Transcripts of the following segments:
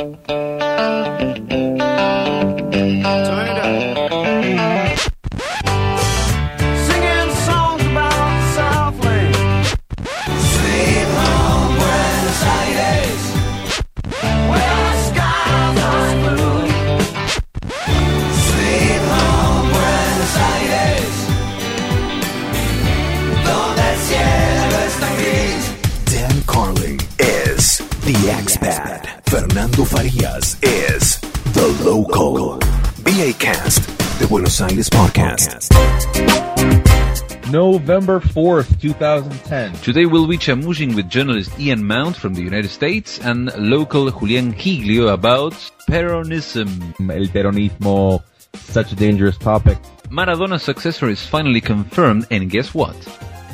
Singing the Buenos podcast. November 4th, 2010. Today we'll be chamushing with journalist Ian Mount from the United States and local Julian Giglio about Peronism. El peronismo, such a dangerous topic. Maradona's successor is finally confirmed and guess what?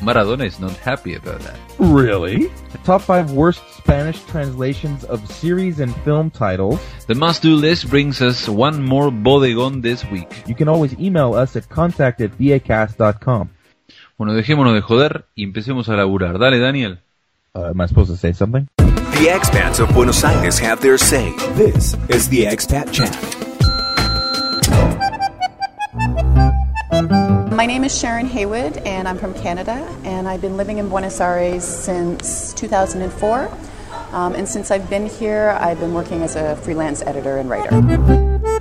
Maradona is not happy about that. Really? The Top 5 worst Spanish translations of series and film titles. The must-do list brings us one more bodegon this week. You can always email us at contact at bacast.com. Bueno, dejémonos de joder y empecemos a laburar. Dale, Daniel. Uh, am I supposed to say something? The expats of Buenos Aires have their say. This is the Expat Chat. My name is Sharon Haywood, and I'm from Canada, and I've been living in Buenos Aires since 2004. Um, and since I've been here, I've been working as a freelance editor and writer.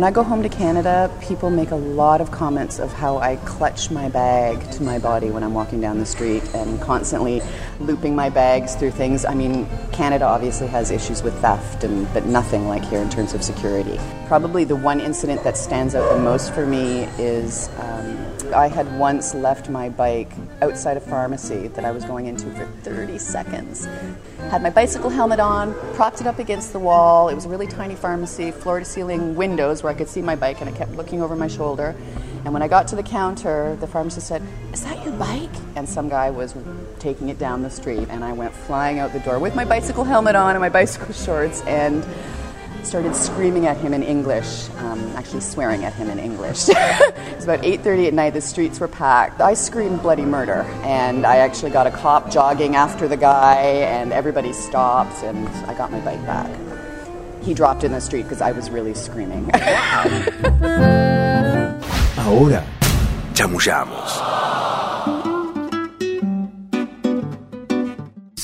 When I go home to Canada, people make a lot of comments of how I clutch my bag to my body when I'm walking down the street and constantly looping my bags through things. I mean, Canada obviously has issues with theft, and, but nothing like here in terms of security. Probably the one incident that stands out the most for me is um, I had once left my bike outside a pharmacy that I was going into for 30 seconds. Had my bicycle helmet on, propped it up against the wall. It was a really tiny pharmacy, floor to ceiling windows where I could see my bike, and I kept looking over my shoulder. And when I got to the counter, the pharmacist said, Is that your bike? And some guy was taking it down the street, and I went flying out the door with my bicycle helmet on and my bicycle shorts and started screaming at him in English, um, actually swearing at him in English. it was about 8.30 at night, the streets were packed. I screamed bloody murder, and I actually got a cop jogging after the guy, and everybody stopped, and I got my bike back. He dropped in the street because I was really screaming. Ahora, chamullamos.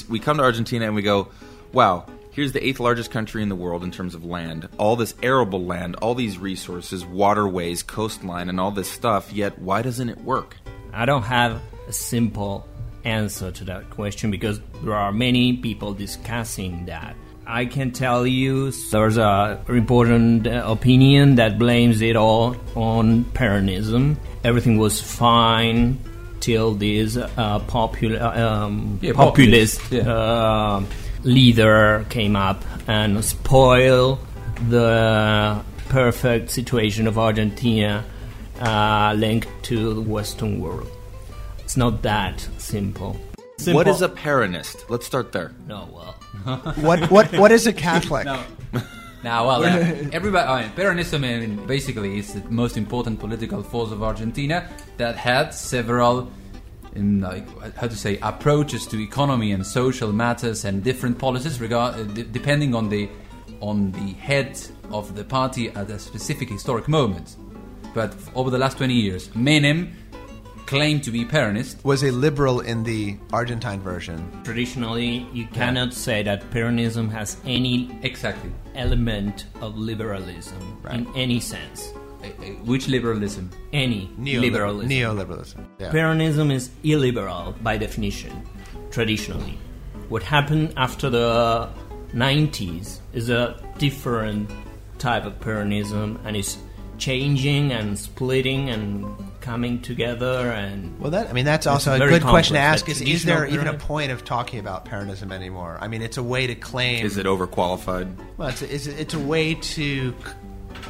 we come to Argentina and we go, wow, here's the eighth largest country in the world in terms of land. All this arable land, all these resources, waterways, coastline, and all this stuff, yet why doesn't it work? I don't have a simple answer to that question because there are many people discussing that. I can tell you there's a important opinion that blames it all on Peronism. Everything was fine till these uh, popul- um, Yeah, populist populist, yeah. uh, leader came up and spoiled the perfect situation of Argentina uh, linked to the Western world. It's not that simple. What is a Peronist? Let's start there. No, well. What what what is a Catholic? No. Now, well, uh, everybody, I mean, Peronism I mean, basically is the most important political force of Argentina that had several, in like how to say, approaches to economy and social matters and different policies regard uh, d- depending on the on the head of the party at a specific historic moment. But over the last 20 years, Menem claimed to be Peronist. Was a liberal in the Argentine version. Traditionally, you cannot say that Peronism has any Exactly. element of liberalism in any sense. Which liberalism? Any Neoliberal- liberalism. Neoliberalism. Yeah. Peronism is illiberal by definition, traditionally. What happened after the 90s is a different type of Peronism and it's changing and splitting and coming together and Well, that I mean, that's also a very good question to ask: That is is there even a point of talking about Peronism anymore? I mean, it's a way to claim. Is it overqualified? Well, it's a, it's, a, it's a way to c-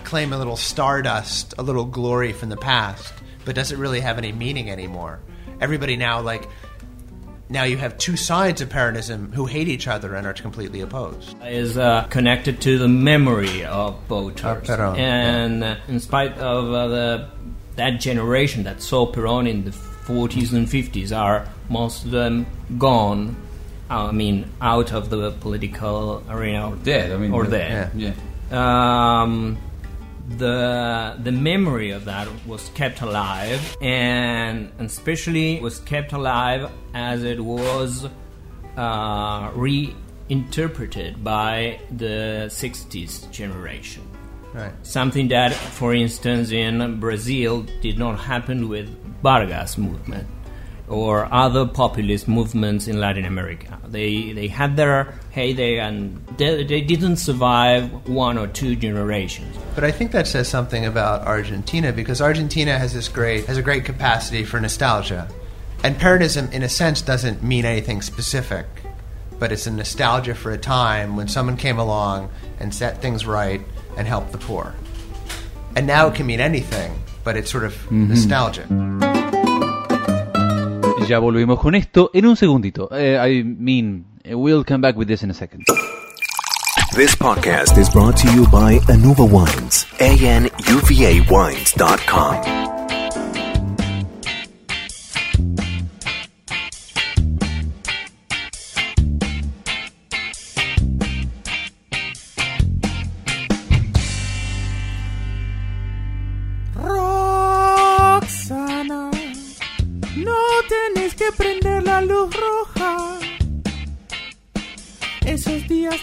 claim a little stardust, a little glory from the past, but doesn't really have any meaning anymore? Everybody now like. Now you have two sides of Peronism who hate each other and are completely opposed. is uh, connected to the memory of voters. Of Perón, and uh, in spite of uh, the, that generation that saw Perón in the 40s and 50s, are most of them gone. I mean, out of the political arena or Dead. I mean, or uh, dead. Yeah. um, the the memory of that was kept alive, and, and especially was kept alive as it was uh, reinterpreted by the '60s generation. Right. Something that, for instance, in Brazil did not happen with Vargas movement or other populist movements in Latin America. They they had their heyday and they, they didn't survive one or two generations. But I think that says something about Argentina because Argentina has this great has a great capacity for nostalgia, and Peronism, in a sense, doesn't mean anything specific, but it's a nostalgia for a time when someone came along and set things right and helped the poor. And now it can mean anything, but it's sort of mm-hmm. nostalgic. Ya volvemos con esto en un segundito. Eh, I mean, we'll come back with this in a second. This podcast is brought to you by Anuva Wines, anuvawines.com.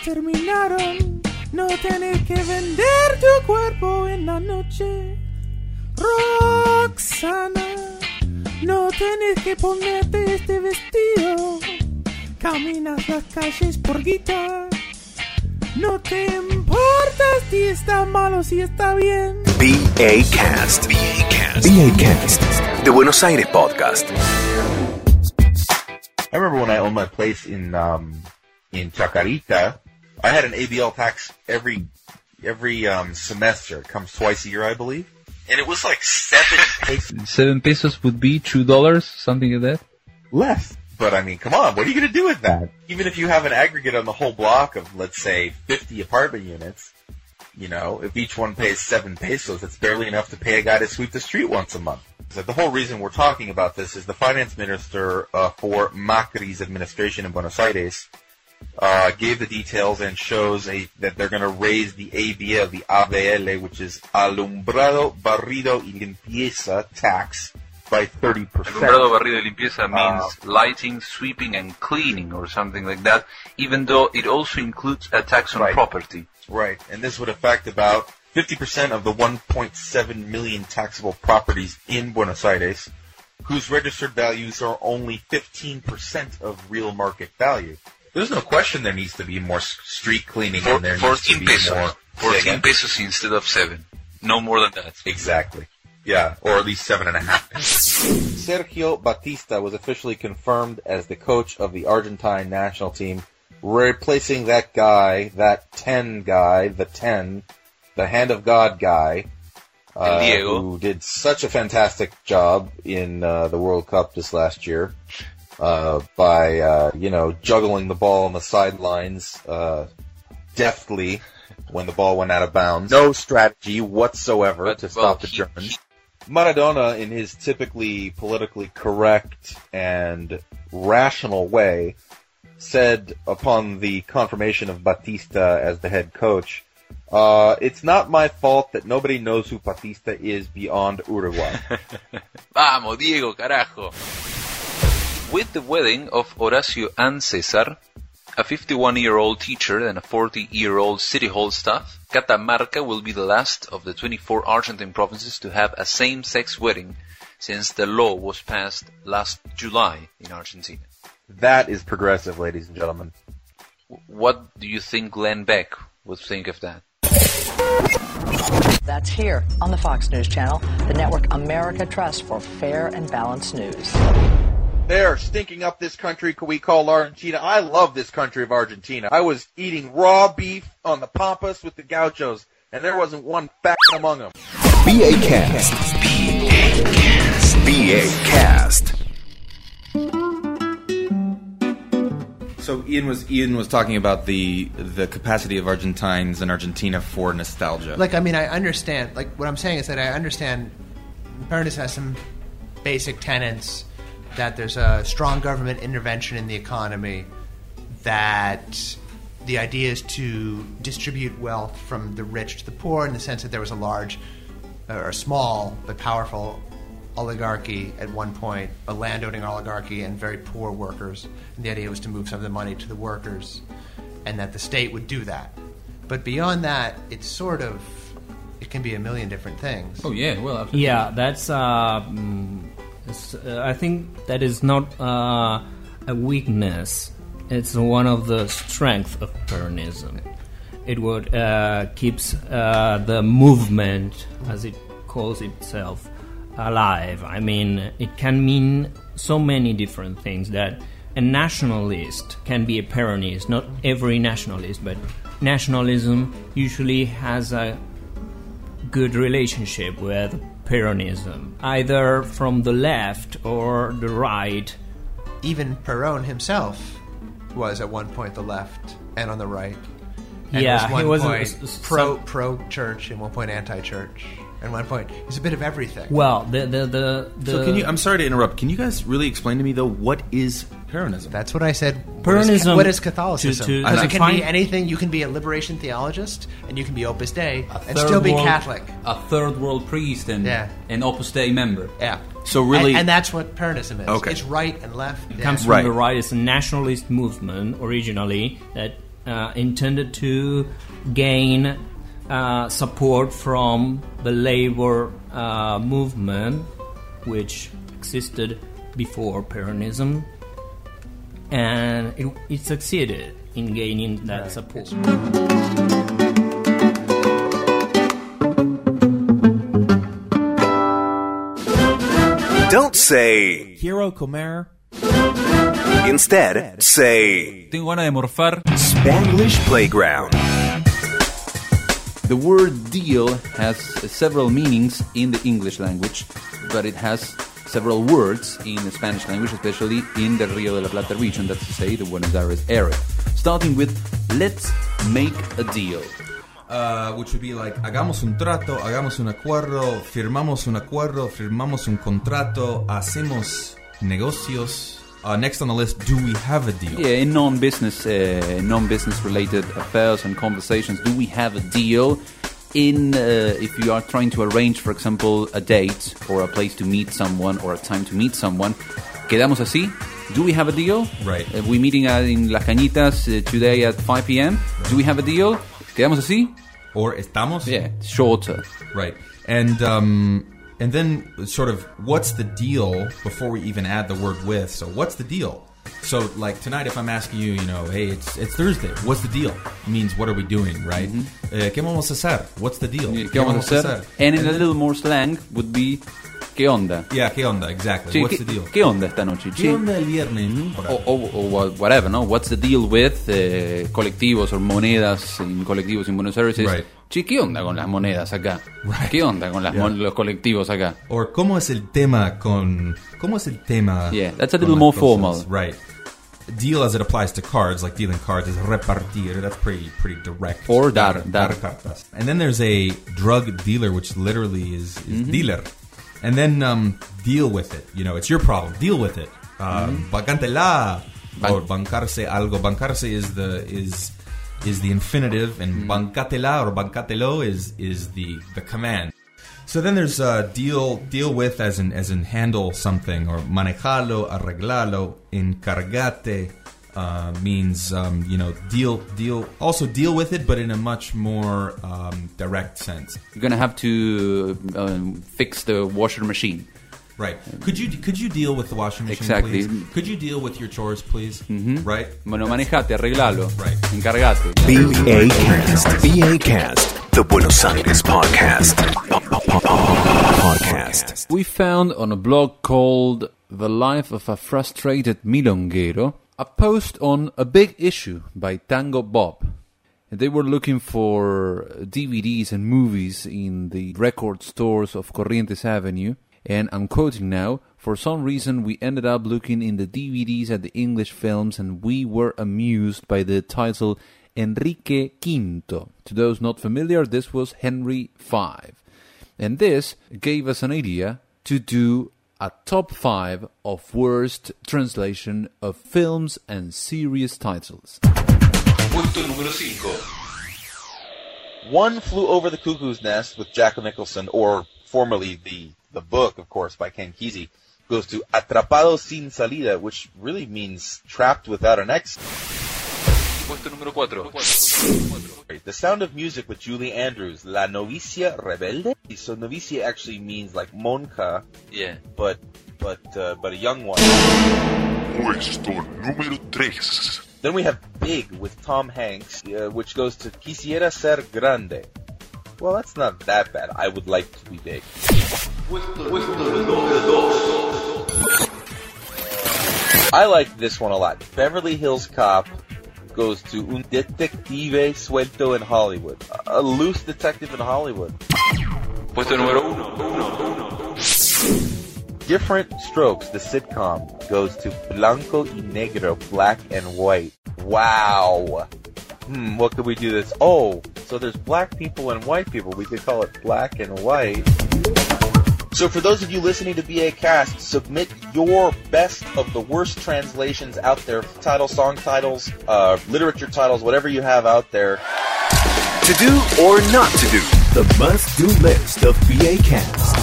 terminaron. No tenés que vender tu cuerpo en la noche. Roxana, no tenés que ponerte este vestido. Caminas las calles por guita. No te importa si está mal o si está bien. BA Cast. BA Cast. BA Cast. The Buenos Aires Podcast. I remember when I owned my place in um, in Chacarita, I had an ABL tax every every um, semester. It comes twice a year, I believe, and it was like seven pesos Seven pesos would be two dollars, something like that. less. But I mean, come on, what are you going to do with that? Even if you have an aggregate on the whole block of, let's say, 50 apartment units, you know, if each one pays seven pesos, that's barely enough to pay a guy to sweep the street once a month. So the whole reason we're talking about this is the finance minister uh, for Macri's administration in Buenos Aires uh, gave the details and shows a, that they're going to raise the ABL, the ABL, which is Alumbrado, Barrido y Limpieza tax by 30%. Alumbrado, barrido y limpieza means Uh, lighting, sweeping, and cleaning, or something like that. Even though it also includes a tax on Right. property. Right, and this would affect about 50% of the 1.7 million taxable properties in Buenos Aires, whose registered values are only 15% of real market value. There's no question there needs to be more street cleaning and there 14 be pesos. more... 14 pesos instead of 7. No more than that. Exactly. Yeah, or at least seven and a half. Sergio Batista was officially confirmed as the coach of the Argentine national team, replacing that guy, that 10 guy, the 10, the hand of God guy, uh, who did such a fantastic job in uh, the World Cup this last year uh, by, uh, you know, juggling the ball on the sidelines uh, deftly when the ball went out of bounds. No strategy whatsoever But, to well, stop the he- Germans. Maradona, in his typically politically correct and rational way, said upon the confirmation of Batista as the head coach, uh, it's not my fault that nobody knows who Batista is beyond Uruguay. Vamos, Diego, carajo. With the wedding of Horacio and Cesar, a 51-year-old teacher and a 40-year-old city hall staff, Catamarca will be the last of the 24 Argentine provinces to have a same-sex wedding since the law was passed last July in Argentina. that is progressive, ladies and gentlemen. What do you think Glenn Beck would think of that? That's here on the Fox News Channel, the network America trusts for fair and balanced news. They're stinking up this country we call Argentina. I love this country of Argentina. I was eating raw beef on the pampas with the gauchos, and there wasn't one fat among them. BA Cast. BA Cast. BA Cast. So Ian was Ian was talking about the the capacity of Argentines and Argentina for nostalgia. Like, I mean, I understand. Like, what I'm saying is that I understand Peronism has some basic tenets that there's a strong government intervention in the economy, that the idea is to distribute wealth from the rich to the poor in the sense that there was a large or a small but powerful oligarchy at one point, a landowning oligarchy and very poor workers. And the idea was to move some of the money to the workers and that the state would do that. But beyond that, it's sort of it can be a million different things. Oh yeah, well, absolutely. Yeah, that's. Uh, mm, uh, I think that is not uh, a weakness. It's one of the strengths of Peronism. It would uh, keeps uh, the movement, as it calls itself, alive. I mean, it can mean so many different things that a nationalist can be a Peronist. Not every nationalist, but nationalism usually has a good relationship with Peronism, either from the left or the right. Even Perón himself was at one point the left and on the right. And Yeah, was one he was a- point s- s- pro some- pro church and one point anti church. And one point he's a bit of everything. Well, the the the, the So can you? I'm sorry to interrupt. Can you guys really explain to me though what is Peronism? That's what I said. Peronism- What is Catholicism? to- to Because it can be anything. You can be a liberation theologist, and you can be Opus Dei, and still be world- Catholic. A third world priest and Yeah. an Opus Dei member. Yeah. So really- and, and that's what Peronism is. Okay. It's right and left. It yeah. comes from Right. the right. It's a nationalist movement originally that uh, intended to gain uh, support from the labor uh, movement, which existed before Peronism, and it, it succeeded in gaining that support. Don't say. Hero Comer. Instead, say. Tengo ganas de morfar. Spanglish Playground. The word deal has several meanings in the English language, but it has several words in the Spanish language, especially in the Rio de la Plata region, that's to say, the Buenos Aires area. Starting with let's make a deal. Uh, which would be like hagamos un trato, hagamos un acuerdo, firmamos un acuerdo, firmamos un contrato, hacemos negocios. Uh, next on the list, do we have a deal? Yeah, in non-business, uh, non-business related affairs and conversations, do we have a deal? In uh, if you are trying to arrange, for example, a date or a place to meet someone or a time to meet someone, quedamos así. Do we have a deal? Right. Uh, we meeting uh, in Las Cañitas uh, today at 5 p.m. Do we have a deal? Quedamos así. Or estamos? Yeah, shorter. Right. And um, and then sort of what's the deal before we even add the word with? So what's the deal? So like tonight, if I'm asking you, you know, hey, it's it's Thursday. What's the deal? It means what are we doing, right? Eh, ¿Qué vamos a hacer? What's the deal? Mm-hmm. ¿Qué vamos a hacer? And in a little more slang would be ¿Qué onda? Yeah, ¿qué onda? Exactly. Che, What's ¿qué, the deal? ¿Qué onda esta noche? ¿Qué onda el viernes? or, or, or wha- whatever, no? What's the deal with eh, colectivos o monedas en colectivos en Buenos Aires? Es, Right. Che, ¿qué onda con las monedas acá? Right. ¿Qué onda con las Yeah. mon- los colectivos acá? Or cómo es el tema con cómo es el tema? Yeah, that's a little more cosas? formal. Right. Deal as it applies to cards, like dealing cards, is repartir. That's pretty pretty direct. Or dar, dar. cartas. And then there's a drug dealer, which literally is, is Mm-hmm. dealer. And then um, deal with it. You know, it's your problem. Deal with it. Um. Mm-hmm. Ban- or bancarse algo. Bancarse is the is is the infinitive, and Mm-hmm. bancátela or bancátelo is is the the command. So then there's uh, deal deal with as in as in handle something or manejarlo, arreglalo, encargate uh, means um, you know deal deal also deal with it, but in a much more um, direct sense. You're gonna have to um, fix the washer machine. Right? Could you could you deal with the washing machine? Exactly. Please? Could you deal with your chores, please? Mm-hmm. Right. Bueno, manejate, arreglalo. Right. Encargate. BA Cast. BA Cast. The Buenos Aires Podcast. Podcast. We found on a blog called The Life of a Frustrated Milonguero a post on a big issue by Tango Bob. They were looking for DVDs and movies in the record stores of Corrientes Avenue, and I'm quoting now For some reason, we ended up looking in the DVDs at the English films, and we were amused by the title Enrique Quinto. To those not familiar, this was Henry V. And this gave us an idea to do a top 5 of worst translation of films and series titles. Puesto número 5. One Flew Over the Cuckoo's Nest with Jack Nicholson, or formerly the, the book, of course, by Ken Kesey, goes to Atrapado sin salida, which really means trapped without an exit. Puesto número 4. The Sound of Music with Julie Andrews, La Novicia Rebelde. So novicia actually means like monja, Yeah. but but uh, but a young one. Puesto número 3. Then we have Big with Tom Hanks, uh, which goes to Quisiera ser grande. Well, that's not that bad. I would like to be big. I like this one a lot. Beverly Hills Cop goes to Un Detective Suelto in Hollywood. A loose detective in Hollywood. Puesto número 1. Diff'rent Strokes, the sitcom, goes to Blanco y Negro, black and white. Wow. Hmm, what could we do this? Oh, so there's black people and white people. We could call it black and white. So for those of you listening to BA Cast, submit your best of the worst translations out there. Title, song titles, uh, literature titles, whatever you have out there. To do or not to do. The must-do list of BA Cast.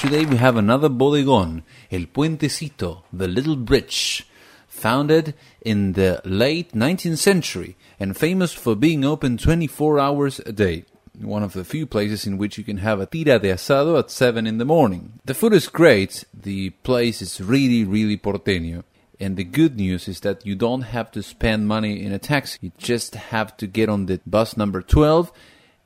Today we have another bodegon, El Puentecito, the Little Bridge, founded in the late 19th century and famous for being open 24 hours a day. One of the few places in which you can have a tira de asado at 7 in the morning. The food is great, the place is really, really porteño. And the good news is that you don't have to spend money in a taxi. You just have to get on the bus number 12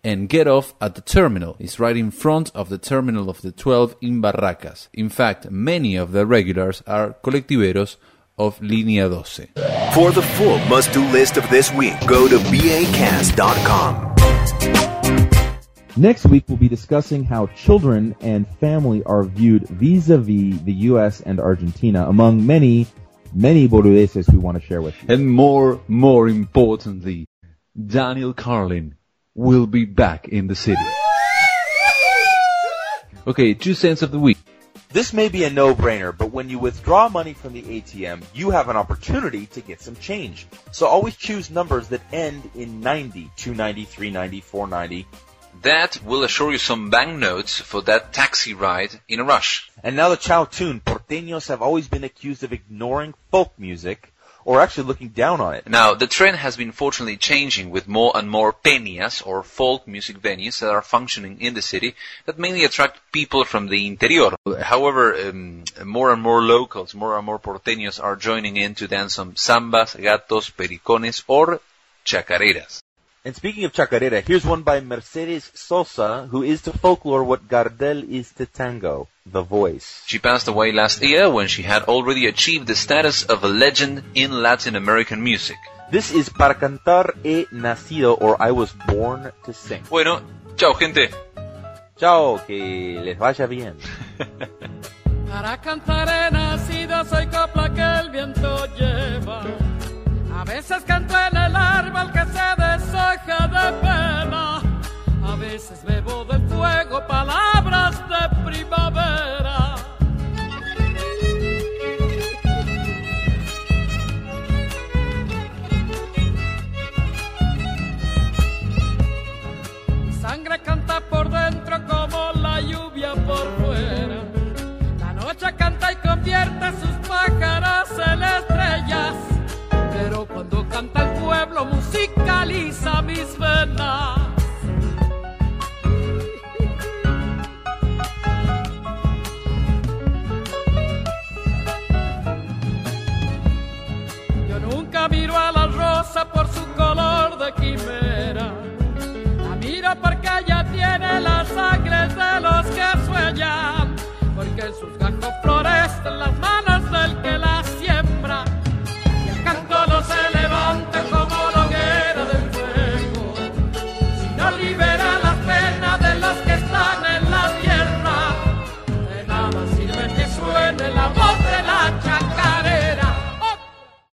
and get off at the terminal. It's right in front of the terminal of the 12 in Barracas. In fact, many of the regulars are colectiveros of Línea 12. For the full must-do list of this week, go to BAcast.com. Next week, we'll be discussing how children and family are viewed vis-a-vis the U.S. and Argentina, among many, many boludeces we want to share with you. And more, more importantly, Daniel Carlin will be back in the city. Okay, two cents of the week. This may be a no-brainer, but when you withdraw money from the ATM, you have an opportunity to get some change. So always choose numbers that end in 90, 290, 390, 490. That will assure you some banknotes for that taxi ride in a rush. And now the Chow tune, porteños have always been accused of ignoring folk music, or actually looking down on it. Now, the trend has been fortunately changing with more and more peñas or folk music venues that are functioning in the city that mainly attract people from the interior. However, um, more and more locals, more and more porteños are joining in to dance some sambas, gatos, pericones, or chacareras. And speaking of chacarera, here's one by Mercedes Sosa, who is to folklore what Gardel is to tango, the voice. She passed away last year when she had already achieved the status of a legend in Latin American music. This is Para Cantar He Nacido, or I Was Born to Sing. Bueno, chao gente. Chao, que les vaya bien. Para cantar he nacido, soy copla que el viento lleva. A veces canto en el veces bebo del fuego palabras de primavera. Mi sangre canta por dentro como la lluvia por fuera. La noche canta y convierte sus pájaros en estrellas. Pero cuando canta el pueblo musicaliza mis venas.